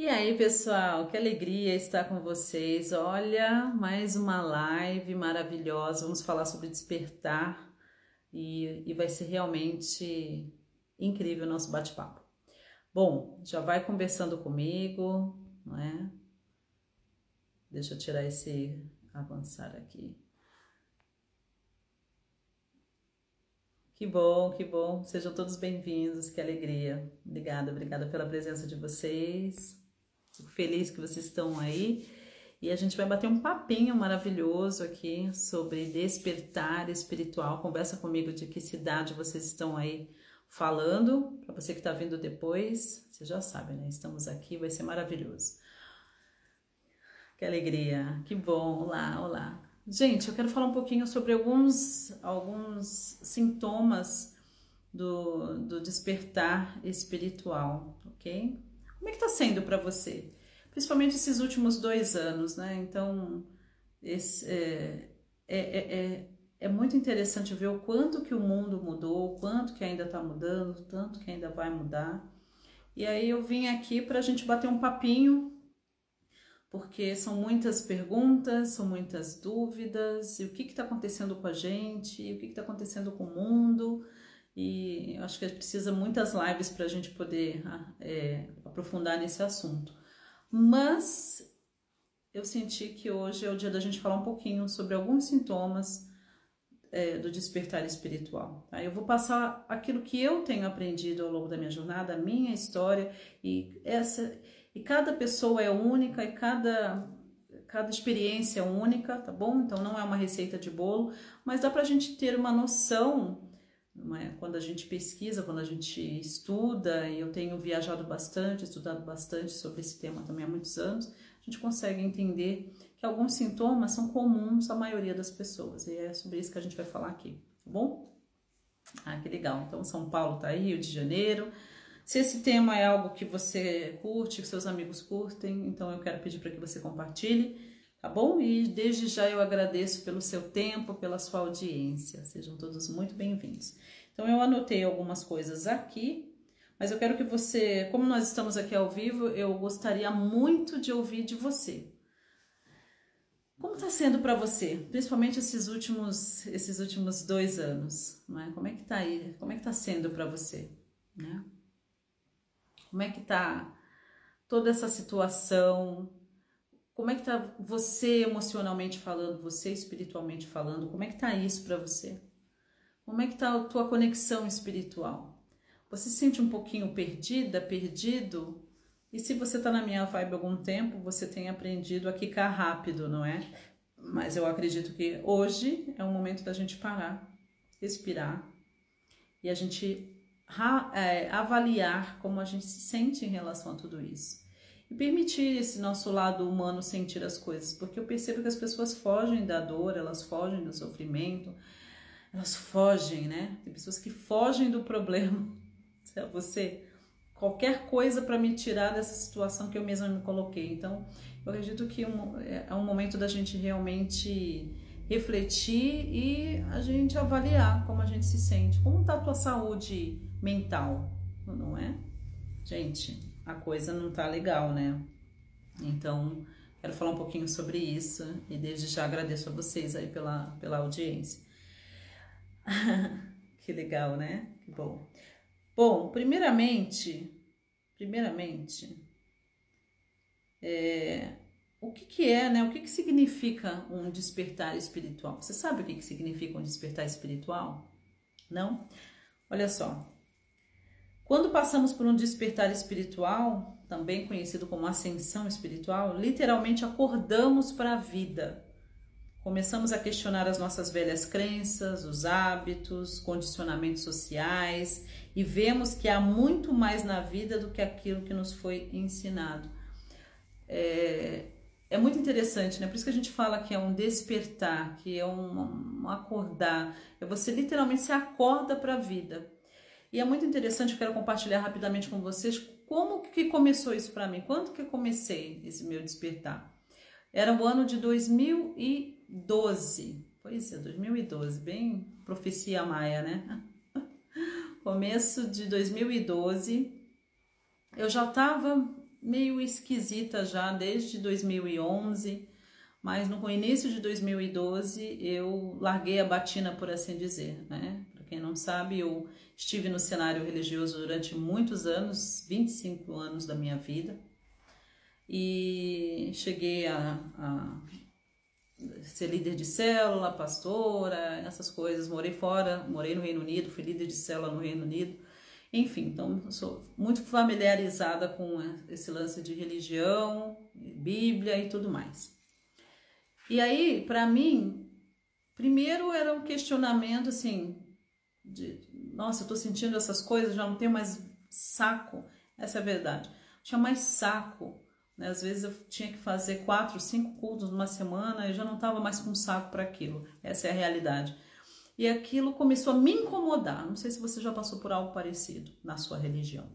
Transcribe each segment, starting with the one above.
E aí, pessoal, que alegria estar com vocês. Olha, mais uma live maravilhosa. Vamos falar sobre despertar e, e vai ser realmente incrível o nosso bate-papo. Bom, já vai conversando comigo, não é? Deixa eu tirar esse avançar aqui. Que bom, que bom. Sejam todos bem-vindos, que alegria. Obrigada, obrigada pela presença de vocês. Fico feliz que vocês estão aí. E a gente vai bater um papinho maravilhoso aqui sobre despertar espiritual. Conversa comigo de que cidade vocês estão aí falando. Para você que está vindo depois, você já sabe, né? Estamos aqui, vai ser maravilhoso. Que alegria, que bom. Olá, olá. Gente, eu quero falar um pouquinho sobre alguns, alguns sintomas do, do despertar espiritual, ok? Como é que está sendo para você? Principalmente esses últimos dois anos, né? Então, esse, é, é, é, é, muito interessante ver o quanto que o mundo mudou, o quanto que ainda está mudando, tanto que ainda vai mudar. E aí eu vim aqui para a gente bater um papinho porque são muitas perguntas, são muitas dúvidas, e o que está acontecendo com a gente, e o que está acontecendo com o mundo, e acho que precisa muitas lives para a gente poder é, aprofundar nesse assunto. Mas eu senti que hoje é o dia da gente falar um pouquinho sobre alguns sintomas é, do despertar espiritual. Tá? Eu vou passar aquilo que eu tenho aprendido ao longo da minha jornada, a minha história, e essa e cada pessoa é única e cada, cada experiência é única, tá bom? Então não é uma receita de bolo, mas dá para gente ter uma noção. É? Quando a gente pesquisa, quando a gente estuda, e eu tenho viajado bastante, estudado bastante sobre esse tema também há muitos anos, a gente consegue entender que alguns sintomas são comuns à maioria das pessoas, e é sobre isso que a gente vai falar aqui, tá bom? Ah, que legal. Então, São Paulo tá aí, Rio de Janeiro, se esse tema é algo que você curte, que seus amigos curtem, então eu quero pedir para que você compartilhe, tá bom? E desde já eu agradeço pelo seu tempo, pela sua audiência. Sejam todos muito bem-vindos. Então eu anotei algumas coisas aqui, mas eu quero que você, como nós estamos aqui ao vivo, eu gostaria muito de ouvir de você. Como está sendo para você, principalmente esses últimos, esses últimos dois anos, não é? Como é que está aí? Como é que está sendo para você, né? Como é que tá toda essa situação? Como é que tá você emocionalmente falando, você espiritualmente falando? Como é que tá isso para você? Como é que tá a tua conexão espiritual? Você se sente um pouquinho perdida, perdido? E se você tá na minha vibe há algum tempo, você tem aprendido a quicar rápido, não é? Mas eu acredito que hoje é o momento da gente parar, respirar e a gente é, avaliar como a gente se sente em relação a tudo isso. E permitir esse nosso lado humano sentir as coisas, porque eu percebo que as pessoas fogem da dor, elas fogem do sofrimento, elas fogem, né? Tem pessoas que fogem do problema. Você, qualquer coisa para me tirar dessa situação que eu mesma me coloquei. Então, eu acredito que é, é um momento da gente realmente refletir e a gente avaliar como a gente se sente. Como está a tua saúde mental, não é? Gente, a coisa não tá legal, né? Então, quero falar um pouquinho sobre isso e desde já agradeço a vocês aí pela, pela audiência. que legal, né? Que bom. Bom, primeiramente, primeiramente, é, o que, que é, né? O que, que significa um despertar espiritual? Você sabe o que, que significa um despertar espiritual? Não? Olha só, quando passamos por um despertar espiritual, também conhecido como ascensão espiritual, literalmente acordamos para a vida. Começamos a questionar as nossas velhas crenças, os hábitos, condicionamentos sociais e vemos que há muito mais na vida do que aquilo que nos foi ensinado. É, é muito interessante, né? Por isso que a gente fala que é um despertar, que é um, um acordar. É você literalmente se acorda para a vida. E é muito interessante, eu quero compartilhar rapidamente com vocês como que começou isso para mim, quando que eu comecei esse meu despertar. Era o ano de 2012, pois é, 2012, bem profecia maia, né? Começo de 2012, eu já estava meio esquisita já desde 2011, mas no início de 2012 eu larguei a batina, por assim dizer, né? Quem não sabe, eu estive no cenário religioso durante muitos anos, 25 anos da minha vida, e cheguei a, a ser líder de célula, pastora, essas coisas. Morei fora, morei no Reino Unido, fui líder de célula no Reino Unido. Enfim, então sou muito familiarizada com esse lance de religião, Bíblia e tudo mais. E aí, para mim, primeiro era um questionamento assim, de nossa, eu tô sentindo essas coisas, já não tenho mais saco. Essa é a verdade. Tinha mais saco né? Às vezes eu tinha que fazer quatro, cinco cultos numa semana e já não estava mais com saco para aquilo. Essa é a realidade. E aquilo começou a me incomodar. Não sei se você já passou por algo parecido na sua religião.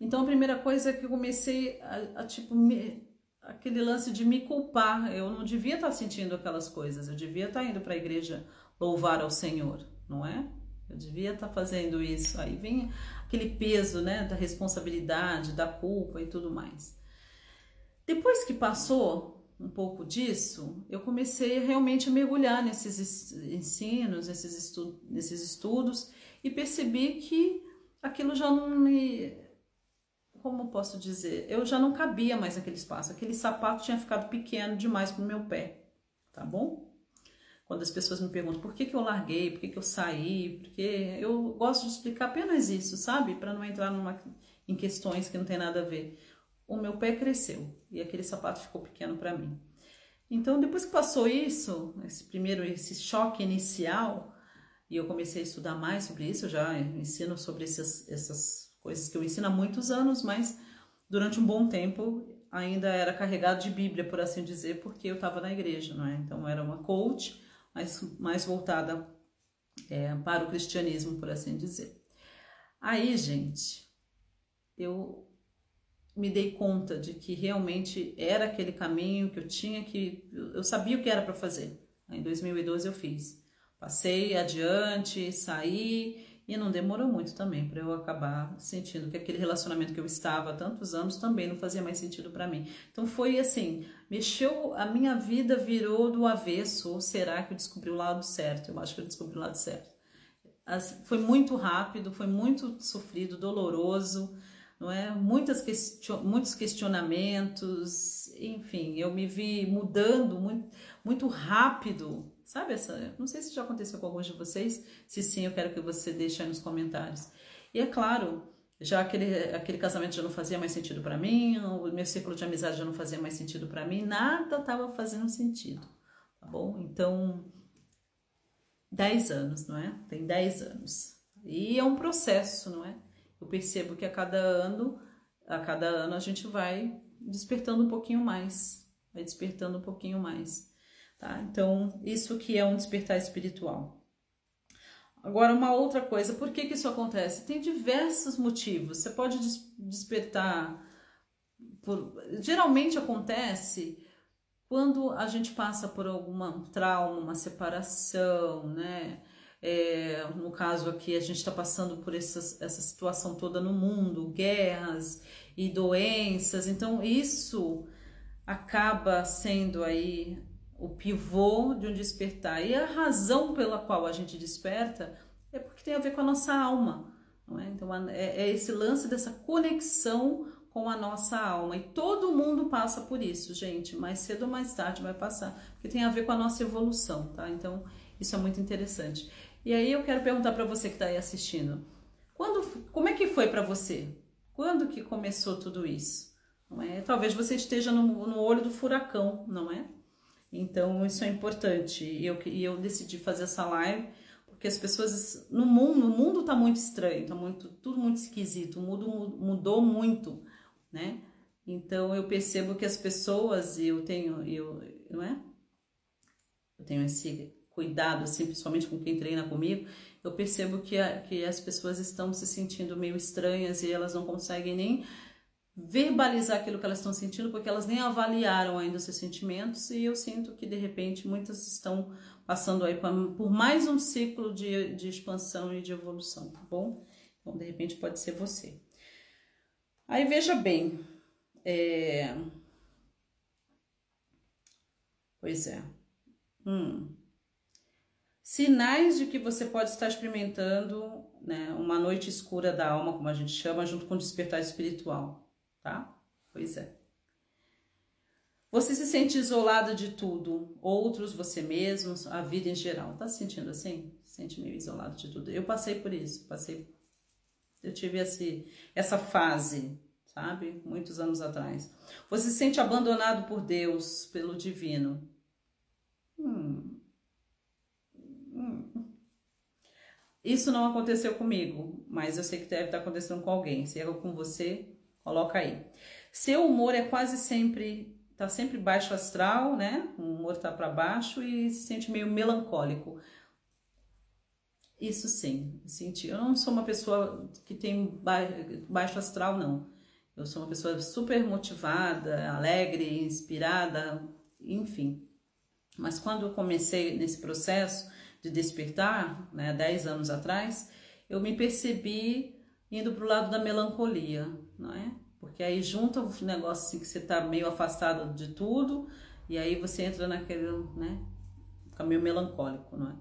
Então a primeira coisa é que eu comecei a, a tipo me, aquele lance de me culpar. Eu não devia estar sentindo aquelas coisas. Eu devia estar indo para a igreja louvar ao Senhor, não é? Eu devia estar fazendo isso. Aí vem aquele peso né, da responsabilidade, da culpa e tudo mais. Depois que passou um pouco disso, eu comecei realmente a mergulhar nesses ensinos, nesses, estu nesses estudos e percebi que aquilo já não me. Como posso dizer? Eu já não cabia mais naquele espaço. Aquele sapato tinha ficado pequeno demais para o meu pé, tá bom? Quando as pessoas me perguntam por que, que eu larguei, por que, que eu saí, porque eu gosto de explicar apenas isso, sabe? Para não entrar numa, em questões que não tem nada a ver. O meu pé cresceu e aquele sapato ficou pequeno para mim. Então, depois que passou isso, esse primeiro esse choque inicial, e eu comecei a estudar mais sobre isso, eu já ensino sobre essas, essas coisas que eu ensino há muitos anos, mas durante um bom tempo ainda era carregado de Bíblia, por assim dizer, porque eu estava na igreja, não é? Então, eu era uma coach mais, voltada é, para o cristianismo, por assim dizer. Aí, gente, eu me dei conta de que realmente era aquele caminho que eu tinha que. Eu sabia o que era para fazer. Em 2012 eu fiz. Passei adiante, saí e não demorou muito também para eu acabar sentindo que aquele relacionamento que eu estava há tantos anos também não fazia mais sentido para mim. Então foi assim, mexeu, a minha vida virou do avesso, ou será que eu descobri o lado certo? Eu acho que eu descobri o lado certo. As, foi muito rápido, foi muito sofrido, doloroso, não é? Muitas question, muitos questionamentos, enfim, eu me vi mudando muito, muito rápido Sabe essa? Não sei se já aconteceu com alguns de vocês. Se sim, eu quero que você deixe aí nos comentários. E é claro, já aquele, aquele casamento já não fazia mais sentido para mim, o meu círculo de amizade já não fazia mais sentido para mim, nada estava fazendo sentido, tá bom? Então, 10 anos, não é? Tem 10 anos. E é um processo, não é? Eu percebo que a cada ano, a cada ano a gente vai despertando um pouquinho mais, vai despertando um pouquinho mais. Tá? Então, isso que é um despertar espiritual. Agora, uma outra coisa, por que, que isso acontece? Tem diversos motivos. Você pode despertar. Por... Geralmente acontece quando a gente passa por algum trauma, uma separação, né? É, no caso aqui, a gente está passando por essas, essa situação toda no mundo, guerras e doenças, então isso acaba sendo aí o pivô de um despertar. E a razão pela qual a gente desperta é porque tem a ver com a nossa alma. É? Então é, é esse lance dessa conexão com a nossa alma. E todo mundo passa por isso, gente. Mais cedo ou mais tarde vai passar. Porque tem a ver com a nossa evolução, tá? Então isso é muito interessante. E aí eu quero perguntar para você que está aí assistindo. Quando, como é que foi para você? Quando que começou tudo isso? Não é? Talvez você esteja no, no olho do furacão, não é? Então isso é importante. E eu, e eu decidi fazer essa live porque as pessoas no mundo, o mundo tá muito estranho, tá muito tudo muito esquisito, o mundo mudou muito, né? Então eu percebo que as pessoas, eu tenho, eu, não é? Eu tenho esse cuidado, assim, principalmente com quem treina comigo, eu percebo que, a, que as pessoas estão se sentindo meio estranhas e elas não conseguem nem verbalizar aquilo que elas estão sentindo, porque elas nem avaliaram ainda os seus sentimentos, e eu sinto que de repente muitas estão passando aí por mais um ciclo de, de expansão e de evolução, tá bom? Então, de repente pode ser você. Aí veja bem, é... pois é, hum. sinais de que você pode estar experimentando né, uma noite escura da alma, como a gente chama, junto com o despertar espiritual, tá? Pois é. Você se sente isolado de tudo, outros, você mesmo, a vida em geral. Tá se sentindo assim? Se sente meio isolado de tudo. Eu passei por isso, passei. Eu tive esse, essa fase, sabe? Muitos anos atrás. Você se sente abandonado por Deus, pelo divino. Hum. Hum. Isso não aconteceu comigo, mas eu sei que deve estar acontecendo com alguém. Se é com você, coloca aí. Seu humor é quase sempre tá sempre baixo astral, né? O humor tá para baixo e se sente meio melancólico. Isso sim, senti. Eu não sou uma pessoa que tem baixo astral, não. Eu sou uma pessoa super motivada, alegre, inspirada, enfim. Mas quando eu comecei nesse processo de despertar, né, 10 anos atrás, eu me percebi indo para o lado da melancolia, não é? Porque aí junta o negócio assim que você tá meio afastado de tudo, e aí você entra naquele, né, caminho melancólico, não é?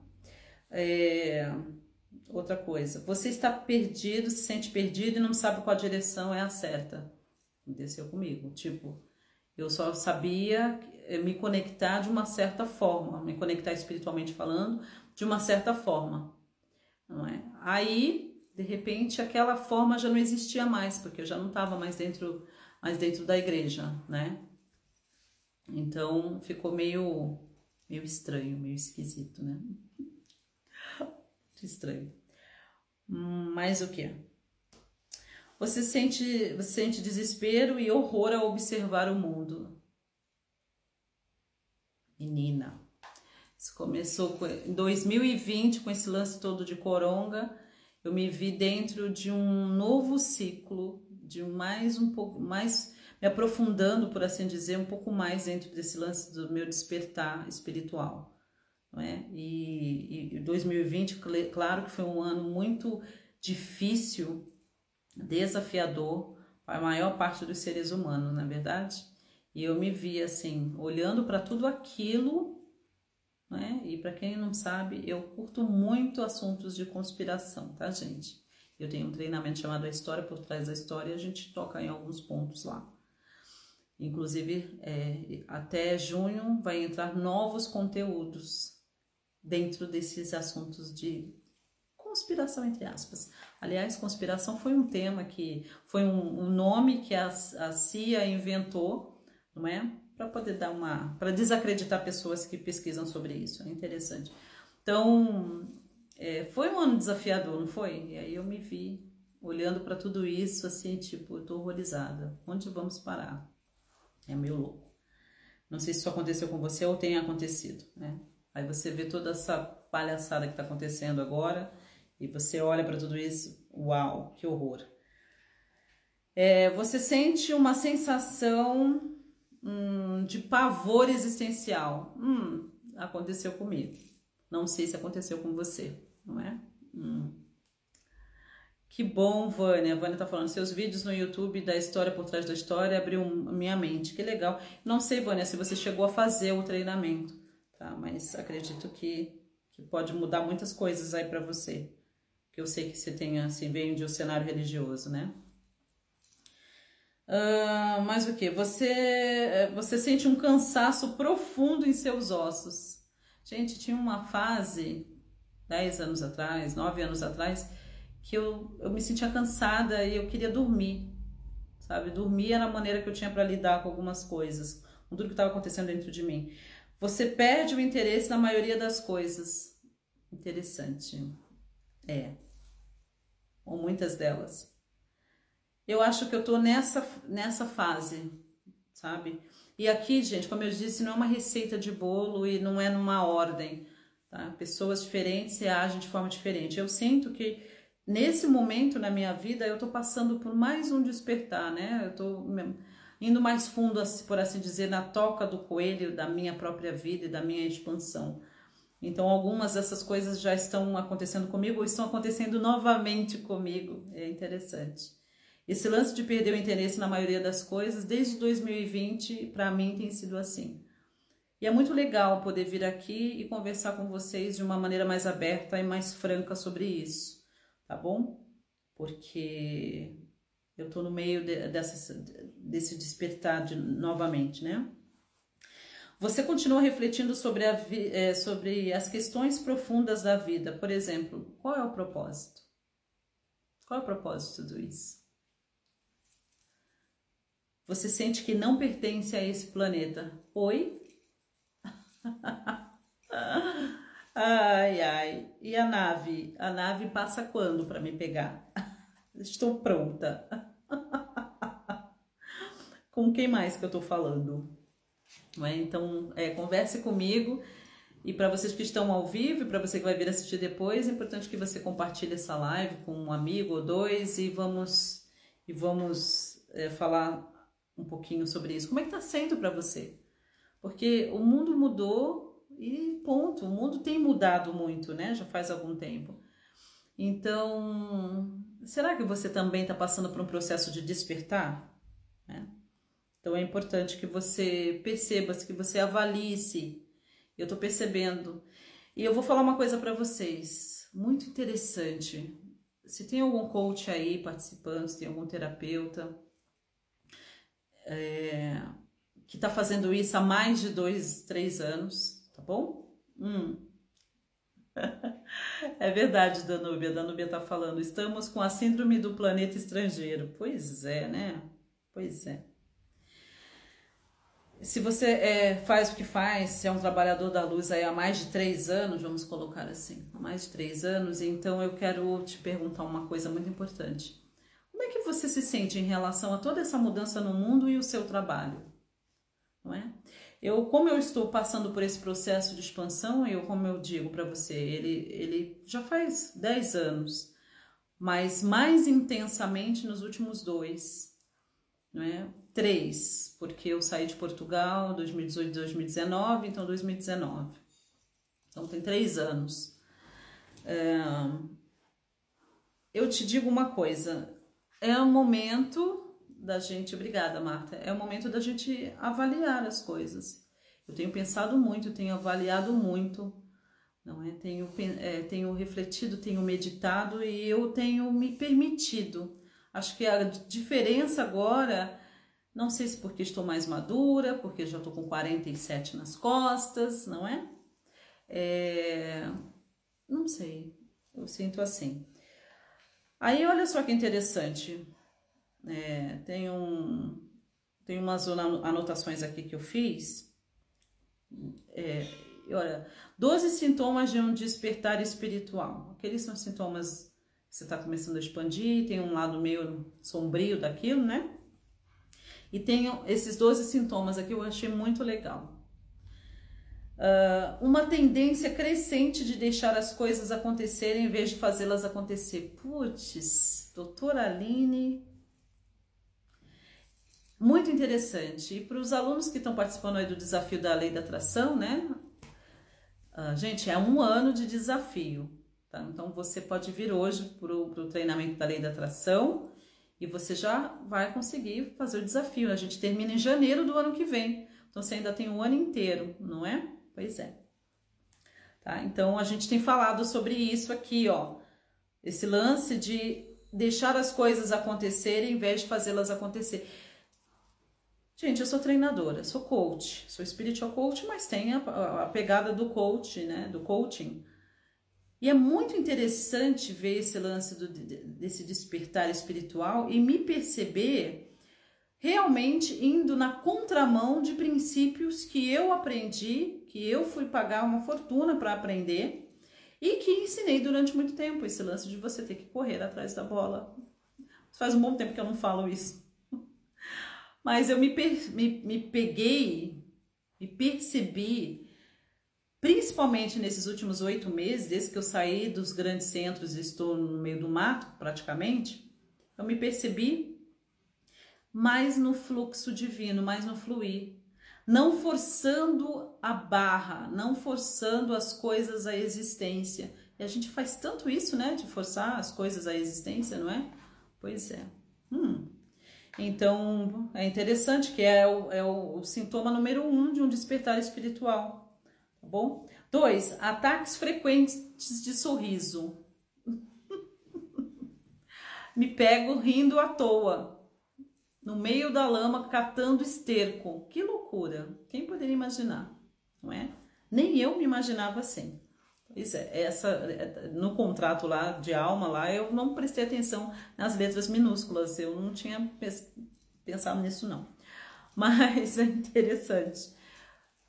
é? Outra coisa, você está perdido, se sente perdido e não sabe qual direção é a certa. Aconteceu comigo. Tipo, eu só sabia me conectar de uma certa forma, me conectar espiritualmente falando, de uma certa forma, não é? Aí de repente aquela forma já não existia mais, porque eu já não estava mais dentro, mais dentro da igreja, né? Então ficou meio, meio estranho, meio esquisito, né? estranho. Mas o que? Você sente, você sente desespero e horror ao observar o mundo. Menina, isso começou em 2020 com esse lance todo de coronga eu me vi dentro de um novo ciclo, de mais um pouco mais me aprofundando, por assim dizer, um pouco mais dentro desse lance do meu despertar espiritual. Não é? E, e 2020, claro que foi um ano muito difícil, desafiador para a maior parte dos seres humanos, na é verdade. E eu me vi assim, olhando para tudo aquilo né? E para quem não sabe, eu curto muito assuntos de conspiração, tá, gente? Eu tenho um treinamento chamado A História por Trás da História a gente toca em alguns pontos lá. Inclusive, é, até junho vai entrar novos conteúdos dentro desses assuntos de conspiração, entre aspas. Aliás, conspiração foi um tema que foi um, um nome que a, a CIA inventou, não é? Para poder dar uma. para desacreditar pessoas que pesquisam sobre isso. É interessante. Então, é, foi um ano desafiador, não foi? E aí eu me vi olhando para tudo isso, assim, tipo, eu tô horrorizada. Onde vamos parar? É meio louco. Não sei se isso aconteceu com você ou tem acontecido, né? Aí você vê toda essa palhaçada que está acontecendo agora e você olha para tudo isso, uau, que horror. É, você sente uma sensação hum, de pavor existencial. Hum, aconteceu comigo. Não sei se aconteceu com você, não é? Hum. Que bom, Vânia. A Vânia tá falando, seus vídeos no YouTube da história por trás da história abriu minha mente. Que legal. Não sei, Vânia, se você chegou a fazer o treinamento, tá? Mas acredito que, que pode mudar muitas coisas aí para você. Que eu sei que você tem, assim, veio de um cenário religioso, né? Uh, mas o que? Você, eh, você sente um cansaço profundo em seus ossos. Gente, tinha uma fase, 10 anos atrás, 9 anos atrás, que eu, eu me sentia cansada e eu queria dormir. Sabe? Dormir era a maneira que eu tinha para lidar com algumas coisas, com tudo que estava acontecendo dentro de mim. Você perde o interesse na maioria das coisas. Interessante. É. Ou muitas delas eu acho que eu tô nessa, nessa fase, sabe? E aqui, gente, como eu disse, não é uma receita de bolo e não é numa ordem, tá? Pessoas diferentes agem de forma diferente. Eu sinto que nesse momento na minha vida eu tô passando por mais um despertar, né? Eu tô indo mais fundo, por assim dizer, na toca do coelho da minha própria vida e da minha expansão. Então, algumas dessas coisas já estão acontecendo comigo ou estão acontecendo novamente comigo. É interessante. Esse lance de perder o interesse na maioria das coisas, desde 2020, para mim tem sido assim. E é muito legal poder vir aqui e conversar com vocês de uma maneira mais aberta e mais franca sobre isso, tá bom? Porque eu tô no meio de, dessa, desse despertar de, novamente, né? Você continua refletindo sobre, a, é, sobre as questões profundas da vida. Por exemplo, qual é o propósito? Qual é o propósito de tudo isso? Você sente que não pertence a esse planeta. Oi? ai, ai. E a nave? A nave passa quando para me pegar? Estou pronta. Com quem mais que eu estou falando? É? Então, é, converse comigo. E para vocês que estão ao vivo, e para você que vai vir assistir depois, é importante que você compartilhe essa live com um amigo ou dois e vamos e vamos é, falar um pouquinho sobre isso. Como é que está sendo para você? Porque o mundo mudou e ponto. O mundo tem mudado muito, né? Já faz algum tempo. Então, será que você também está passando por um processo de despertar? Né? Então é importante que você perceba, que você avalie-se. Eu estou percebendo. E eu vou falar uma coisa para vocês, muito interessante. Se tem algum coach aí participando, se tem algum terapeuta é, que está fazendo isso há mais de dois, três anos, tá bom? Hum. É verdade, Danúbia. Danúbia está falando. Estamos com a síndrome do planeta estrangeiro. Pois é, né? Pois é se você é, faz o que faz, se é um trabalhador da luz aí há mais de três anos, vamos colocar assim, há mais de três anos, então eu quero te perguntar uma coisa muito importante. Você se sente em relação a toda essa mudança no mundo e o seu trabalho? Não é? Eu, como eu estou passando por esse processo de expansão, eu, como eu digo para você, ele, ele já faz dez anos, mas mais intensamente nos últimos dois, não é? três, porque eu saí de Portugal 2018 2019, então 2019. Então tem três anos. É, eu te digo uma coisa, é o momento da gente, obrigada Marta, é o momento da gente avaliar as coisas. Eu tenho pensado muito, tenho avaliado muito, não é? Tenho, é, tenho refletido, tenho meditado e eu tenho me permitido. Acho que a diferença agora não sei se porque estou mais madura, porque já estou com 47 nas costas, não é? é? Não sei, eu sinto assim. Aí olha só que interessante, é, tem, um, tem umas anotações aqui que eu fiz. É, olha, 12 sintomas de um despertar espiritual. Aqueles são sintomas que você está começando a expandir, tem um lado meio sombrio daquilo, né? E tenho esses 12 sintomas aqui, eu achei muito legal. Uh, uma tendência crescente de deixar as coisas acontecerem em vez de fazê-las acontecer. Putz, doutora Aline. Muito interessante. E para os alunos que estão participando aí do desafio da lei da atração, né? Uh, gente, é um ano de desafio. Tá? Então você pode vir hoje para o treinamento da lei da atração e você já vai conseguir fazer o desafio. A gente termina em janeiro do ano que vem. Então você ainda tem um ano inteiro, não é? Pois é. Tá? Então a gente tem falado sobre isso aqui, ó. Esse lance de deixar as coisas acontecerem em vez de fazê-las acontecer. Gente, eu sou treinadora, sou coach, sou spiritual coach, mas tem a, a, pegada do coach, né? Do coaching. E é muito interessante ver esse lance do, desse despertar espiritual e me perceber realmente indo na contramão de princípios que eu aprendi, que eu fui pagar uma fortuna para aprender e que ensinei durante muito tempo. Esse lance de você ter que correr atrás da bola. Faz um bom tempo que eu não falo isso. Mas eu me, me, me peguei, me percebi principalmente nesses últimos oito meses, desde que eu saí dos grandes centros e estou no meio do mato, praticamente, eu me percebi mais no fluxo divino, mais no fluir, não forçando a barra, não forçando as coisas à existência. E a gente faz tanto isso, né, de forçar as coisas à existência, não é? Pois é. Hum. Então, é interessante que é o, é o, sintoma número um de um despertar espiritual, tá bom? Dois, ataques frequentes de sorriso. Me pego rindo à toa, no meio da lama, catando esterco. Que loucura! Quem poderia imaginar, não é? Nem eu me imaginava assim. Pois é, essa, no contrato lá de alma lá, eu não prestei atenção nas letras minúsculas, eu não tinha pensado nisso não. Mas é interessante.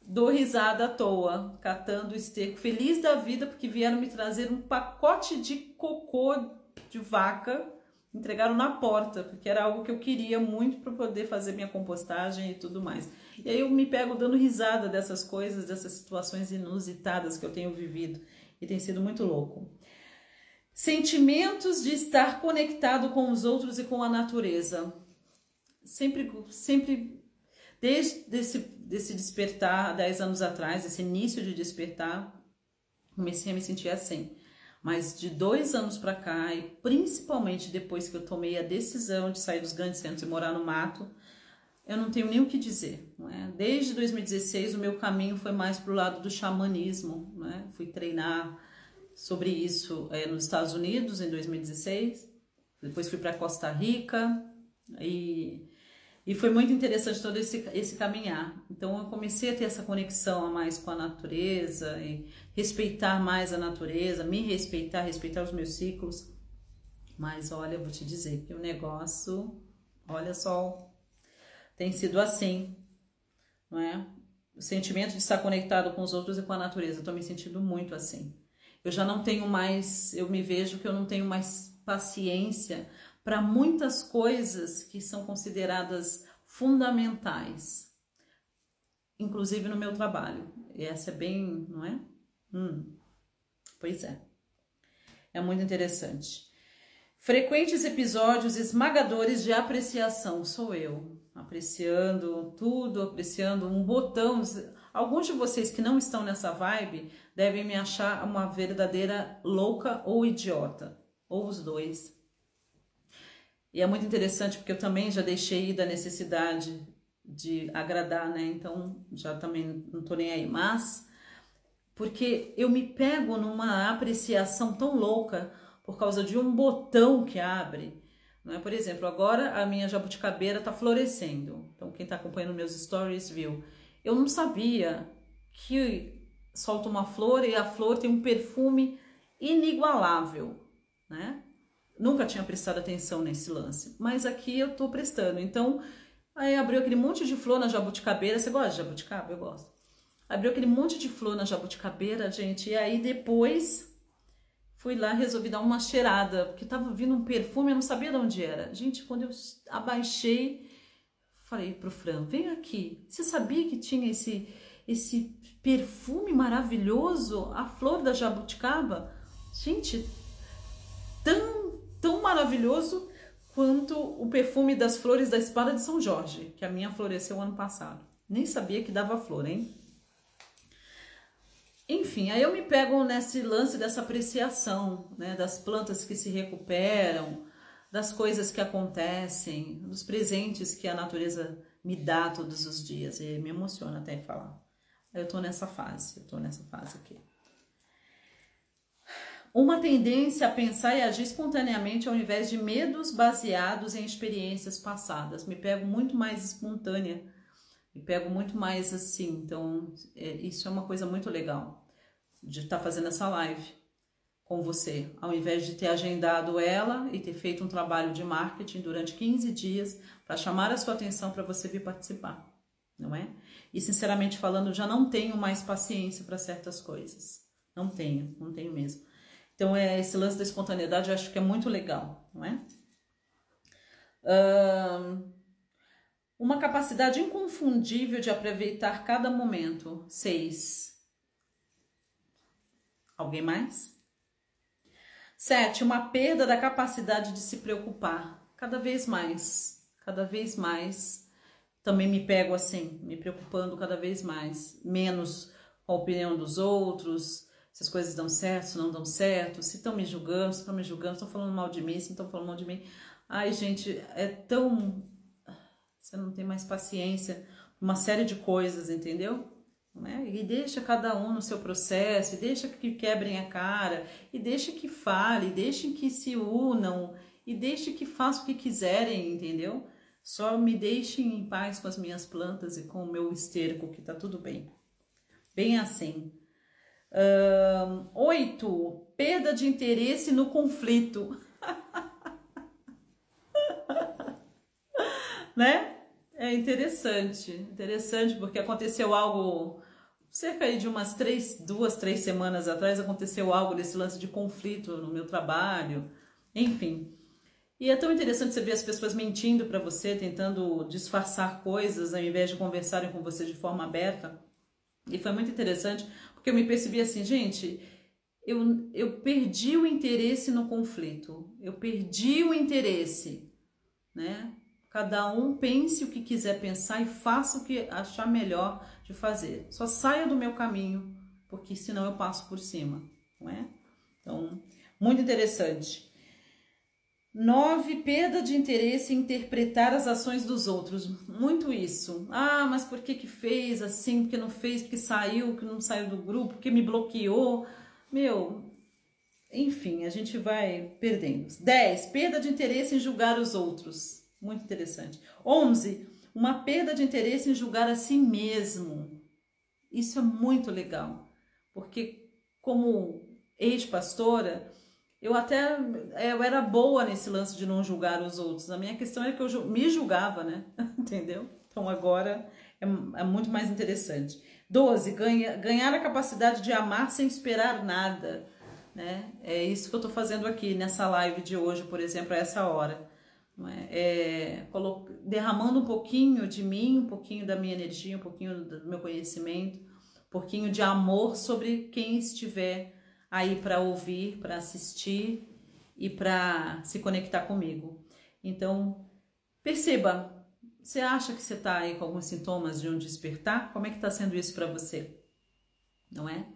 Dou risada à toa, catando esterco, feliz da vida porque vieram me trazer um pacote de cocô de vaca, entregaram na porta, porque era algo que eu queria muito para poder fazer minha compostagem e tudo mais. E aí eu me pego dando risada dessas coisas, dessas situações inusitadas que eu tenho vivido e tem sido muito louco. Sentimentos de estar conectado com os outros e com a natureza. Sempre, sempre desde esse, desse despertar, 10 anos atrás, esse início de despertar, comecei a me sentir assim. Mas de dois anos para cá, e principalmente depois que eu tomei a decisão de sair dos grandes centros e morar no mato, eu não tenho nem o que dizer. É? Desde 2016, o meu caminho foi mais para o lado do xamanismo. É? Fui treinar sobre isso é, nos Estados Unidos em 2016, depois fui para Costa Rica e e foi muito interessante todo esse, esse caminhar. Então eu comecei a ter essa conexão a mais com a natureza e respeitar mais a natureza, me respeitar, respeitar os meus ciclos. Mas olha, eu vou te dizer que o negócio, olha só, tem sido assim, não é? O sentimento de estar conectado com os outros e com a natureza, estou me sentindo muito assim. Eu já não tenho mais, eu me vejo que eu não tenho mais paciência para muitas coisas que são consideradas fundamentais, inclusive no meu trabalho. E essa é bem, não é? Hum, pois é. É muito interessante. Frequentes episódios esmagadores de apreciação sou eu, apreciando tudo, apreciando um botão. Alguns de vocês que não estão nessa vibe devem me achar uma verdadeira louca ou idiota, ou os dois. E é muito interessante porque eu também já deixei da necessidade de agradar, né? Então já também não tô nem aí. Mas porque eu me pego numa apreciação tão louca por causa de um botão que abre. Né? Por exemplo, agora a minha jabuticabeira está florescendo. Então, quem está acompanhando meus stories viu. Eu não sabia que solta uma flor e a flor tem um perfume inigualável, né? Nunca tinha prestado atenção nesse lance, mas aqui eu tô prestando. Então, aí abriu aquele monte de flor na jabuticabeira. Você gosta de jabuticaba? Eu gosto. Abriu aquele monte de flor na jabuticabeira, gente, e aí depois fui lá resolvi dar uma cheirada, porque tava vindo um perfume, eu não sabia de onde era. Gente, quando eu abaixei, falei pro Fran, vem aqui. Você sabia que tinha esse esse perfume maravilhoso, a flor da jabuticaba? Gente, tão tão maravilhoso quanto o perfume das flores da espada de São Jorge, que a minha floresceu ano passado. Nem sabia que dava flor, hein? Enfim, aí eu me pego nesse lance dessa apreciação, né, das plantas que se recuperam, das coisas que acontecem, dos presentes que a natureza me dá todos os dias, e me emociona até falar. Eu tô nessa fase, eu tô nessa fase aqui uma tendência a pensar e agir espontaneamente ao invés de medos baseados em experiências passadas. Me pego muito mais espontânea, me pego muito mais assim. Então, é, isso é uma coisa muito legal de estar tá fazendo essa live com você, ao invés de ter agendado ela e ter feito um trabalho de marketing durante 15 dias para chamar a sua atenção para você vir participar, não é? E sinceramente falando, já não tenho mais paciência para certas coisas. Não tenho, não tenho mesmo. Então, é, esse lance da espontaneidade eu acho que é muito legal, não é? uma capacidade inconfundível de aproveitar cada momento. Seis. Alguém mais? Sete, uma perda da capacidade de se preocupar. Cada vez mais, cada vez mais. Também me pego assim, me preocupando cada vez mais. Menos com a opinião dos outros, se as coisas dão certo, se não dão certo, se estão me julgando, se estão me julgando, estão falando mal de mim, se estão falando mal de mim. Ai, gente, é tão. Você não tem mais paciência, uma série de coisas, entendeu? Né? E deixa cada um no seu processo, e deixa que quebrem a cara, e deixa que fale, e deixa que se unam, e deixe que façam o que quiserem, entendeu? Só me deixem em paz com as minhas plantas e com o meu esterco, que tá tudo bem. Bem assim. Um, oito, perda de interesse no conflito. né? É interessante, interessante, porque aconteceu algo cerca de umas três, duas, três semanas atrás, aconteceu algo desse lance de conflito no meu trabalho, enfim. E é tão interessante você ver as pessoas mentindo para você, tentando disfarçar coisas, ao invés de conversarem com você de forma aberta. E foi muito interessante, porque eu me percebi assim, gente, eu, eu perdi o interesse no conflito, eu perdi o interesse, né? Cada um pense o que quiser pensar e faça o que achar melhor de fazer. Só saia do meu caminho, porque senão eu passo por cima, não é? Então, muito interessante. Nove, perda de interesse em interpretar as ações dos outros. Muito isso. Ah, mas por que que fez assim? Porque não fez? Porque saiu? Que não saiu do grupo? Porque me bloqueou? Meu, enfim, a gente vai perdendo. Dez, perda de interesse em julgar os outros. Muito interessante. Onze, uma perda de interesse em julgar a si mesmo. Isso é muito legal, porque como ex-pastora, eu até é, eu era boa nesse lance de não julgar os outros. A minha questão é que eu me julgava, né? Entendeu? Então agora é, é muito mais interessante. 12. Ganha, ganhar a capacidade de amar sem esperar nada. Né? É isso que eu estou fazendo aqui nessa live de hoje, por exemplo, a essa hora. É? É, derramando um pouquinho de mim, um pouquinho da minha energia, um pouquinho do meu conhecimento, um pouquinho de amor sobre quem estiver aí para ouvir, para assistir e para se conectar comigo. Então, perceba, você acha que você está aí com alguns sintomas de um despertar? Como é que está sendo isso para você? Não é?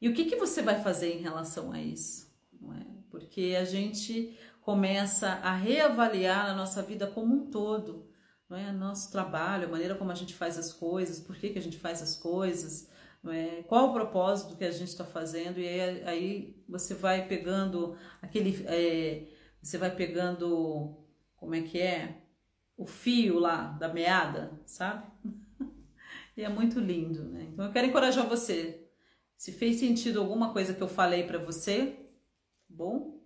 E o que, que você vai fazer em relação a isso? Não é? Porque a gente começa a reavaliar a nossa vida como um todo, não é? Nosso trabalho, a maneira como a gente faz as coisas, por que, que a gente faz as coisas, é? qual o propósito que a gente está fazendo, e aí, aí, você vai pegando aquele. É, você vai pegando. Como é que é? O fio lá da meada, sabe? e é muito lindo, né? Então eu quero encorajar você. Se fez sentido alguma coisa que eu falei para você, bom,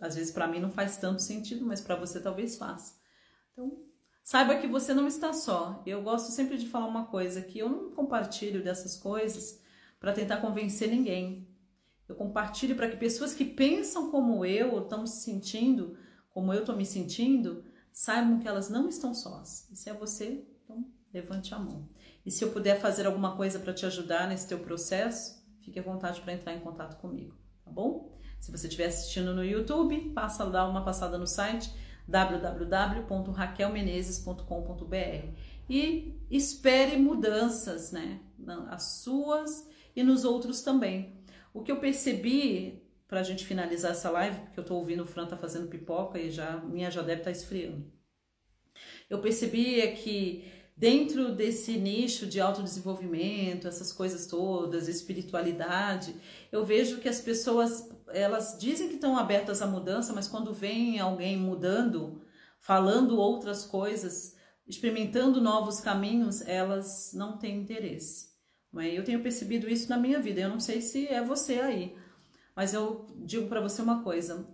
às vezes para mim não faz tanto sentido, mas para você talvez faça. Então, Saiba que você não está só. Eu gosto sempre de falar uma coisa que eu não compartilho dessas coisas para tentar convencer ninguém. Eu compartilho para que pessoas que pensam como eu, estão se sentindo como eu estou me sentindo, saibam que elas não estão sós. E se é você, então levante a mão. E se eu puder fazer alguma coisa para te ajudar nesse teu processo, fique à vontade para entrar em contato comigo, tá bom? Se você estiver assistindo no YouTube, passa dar uma passada no site www.raquelmenezes.com.br e espere mudanças, né? As suas e nos outros também. O que eu percebi para a gente finalizar essa live, porque eu estou ouvindo o Fran tá fazendo pipoca e já minha já deve estar tá esfriando. Eu percebi é que dentro desse nicho de autodesenvolvimento, essas coisas todas, espiritualidade, eu vejo que as pessoas elas dizem que estão abertas à mudança, mas quando vem alguém mudando, falando outras coisas, experimentando novos caminhos, elas não têm interesse. É? Eu tenho percebido isso na minha vida. Eu não sei se é você aí, mas eu digo para você uma coisa: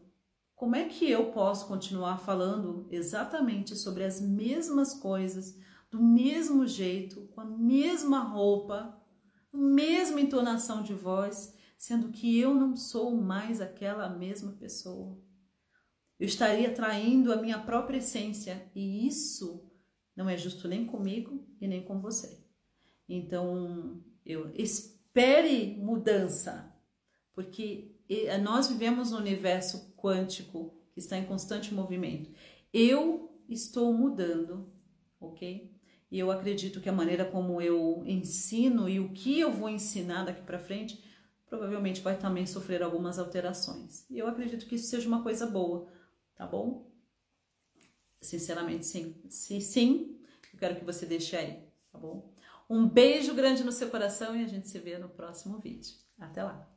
como é que eu posso continuar falando exatamente sobre as mesmas coisas, do mesmo jeito, com a mesma roupa, mesma entonação de voz? sendo que eu não sou mais aquela mesma pessoa. Eu estaria traindo a minha própria essência e isso não é justo nem comigo e nem com você. Então, eu espere mudança, porque nós vivemos no universo quântico que está em constante movimento. Eu estou mudando, ok? E eu acredito que a maneira como eu ensino e o que eu vou ensinar daqui para frente provavelmente vai também sofrer algumas alterações. E eu acredito que isso seja uma coisa boa, tá bom? Sinceramente, sim. Se sim, eu quero que você deixe aí, tá bom? Um beijo grande no seu coração e a gente se vê no próximo vídeo. Até lá!